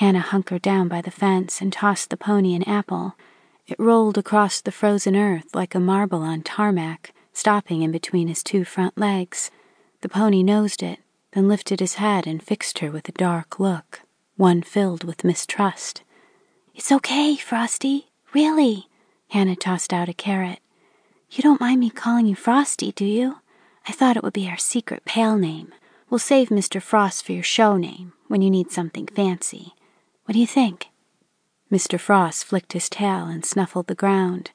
Hannah hunkered down by the fence and tossed the pony an apple. It rolled across the frozen earth like a marble on tarmac, stopping in between his two front legs. The pony nosed it, then lifted his head and fixed her with a dark look, one filled with mistrust. It's okay, Frosty. Really. Hannah tossed out a carrot. You don't mind me calling you Frosty, do you? I thought it would be our secret pale name. We'll save Mr. Frost for your show name when you need something fancy. What do you think? Mr. Frost flicked his tail and snuffled the ground.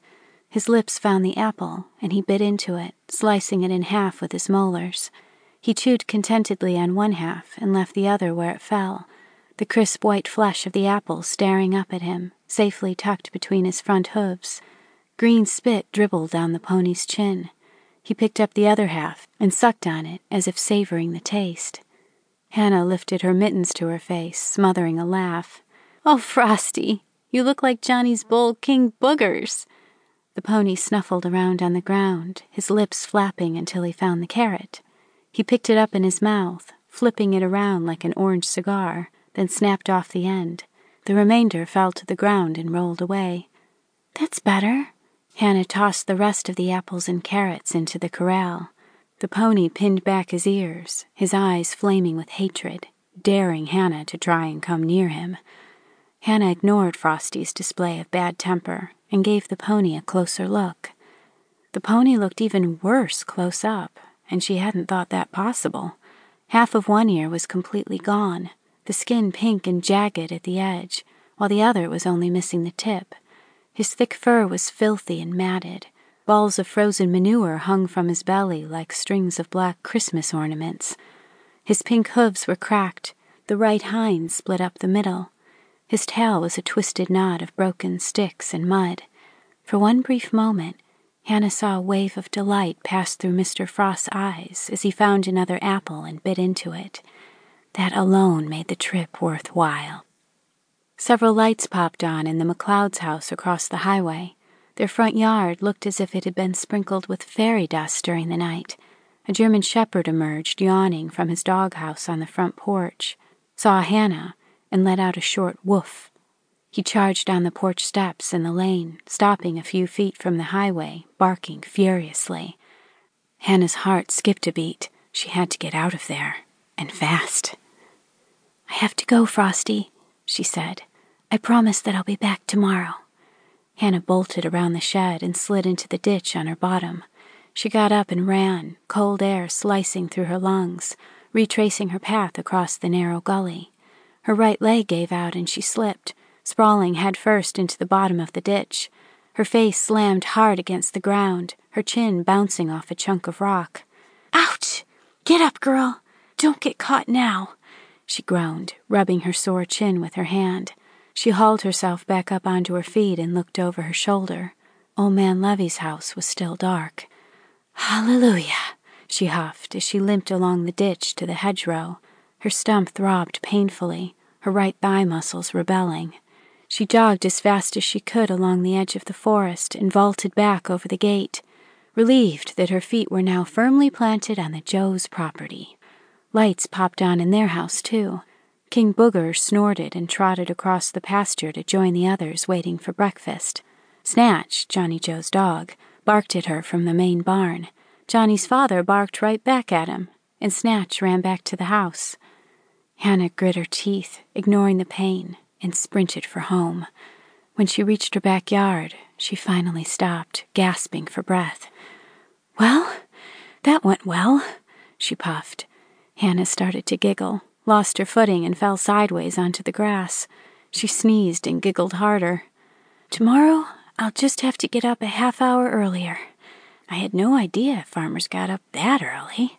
His lips found the apple, and he bit into it, slicing it in half with his molars. He chewed contentedly on one half and left the other where it fell, the crisp white flesh of the apple staring up at him, safely tucked between his front hooves. Green spit dribbled down the pony's chin. He picked up the other half and sucked on it as if savoring the taste. Hannah lifted her mittens to her face, smothering a laugh. Oh, Frosty, you look like Johnny's bull King Boogers. The pony snuffled around on the ground, his lips flapping until he found the carrot. He picked it up in his mouth, flipping it around like an orange cigar, then snapped off the end. The remainder fell to the ground and rolled away. That's better. Hannah tossed the rest of the apples and carrots into the corral. The pony pinned back his ears, his eyes flaming with hatred, daring Hannah to try and come near him. Hannah ignored Frosty's display of bad temper and gave the pony a closer look. The pony looked even worse close up, and she hadn't thought that possible. Half of one ear was completely gone, the skin pink and jagged at the edge, while the other was only missing the tip. His thick fur was filthy and matted. Balls of frozen manure hung from his belly like strings of black Christmas ornaments. His pink hooves were cracked, the right hind split up the middle. His tail was a twisted knot of broken sticks and mud. For one brief moment, Hannah saw a wave of delight pass through Mr. Frost's eyes as he found another apple and bit into it. That alone made the trip worthwhile. Several lights popped on in the McLeod's house across the highway. Their front yard looked as if it had been sprinkled with fairy dust during the night. A German shepherd emerged, yawning from his doghouse on the front porch, saw Hannah, and let out a short woof. He charged down the porch steps and the lane, stopping a few feet from the highway, barking furiously. Hannah's heart skipped a beat. She had to get out of there, and fast. I have to go, Frosty, she said. I promise that I'll be back tomorrow. Hannah bolted around the shed and slid into the ditch on her bottom. She got up and ran, cold air slicing through her lungs, retracing her path across the narrow gully. Her right leg gave out and she slipped, sprawling headfirst into the bottom of the ditch. Her face slammed hard against the ground, her chin bouncing off a chunk of rock. Ouch! Get up, girl! Don't get caught now she groaned, rubbing her sore chin with her hand. She hauled herself back up onto her feet and looked over her shoulder. Old Man Levy's house was still dark. Hallelujah, she huffed as she limped along the ditch to the hedgerow. Her stump throbbed painfully, her right thigh muscles rebelling. She jogged as fast as she could along the edge of the forest and vaulted back over the gate, relieved that her feet were now firmly planted on the Joe's property. Lights popped on in their house, too. King Booger snorted and trotted across the pasture to join the others waiting for breakfast. Snatch, Johnny Joe's dog, barked at her from the main barn. Johnny's father barked right back at him, and Snatch ran back to the house. Hannah grit her teeth, ignoring the pain, and sprinted for home. When she reached her backyard, she finally stopped, gasping for breath. Well, that went well, she puffed. Hannah started to giggle, lost her footing, and fell sideways onto the grass. She sneezed and giggled harder. Tomorrow, I'll just have to get up a half hour earlier. I had no idea farmers got up that early.